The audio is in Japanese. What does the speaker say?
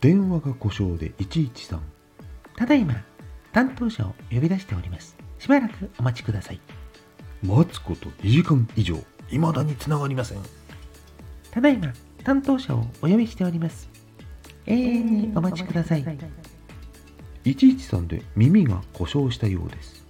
電話が故障で113ただいま、担当者を呼び出しております。しばらくお待ちください。待つこと2時間以上いまだにつながりませんただいま、担当者をお呼びしております。永遠にお待ちください。113で耳が故障したようです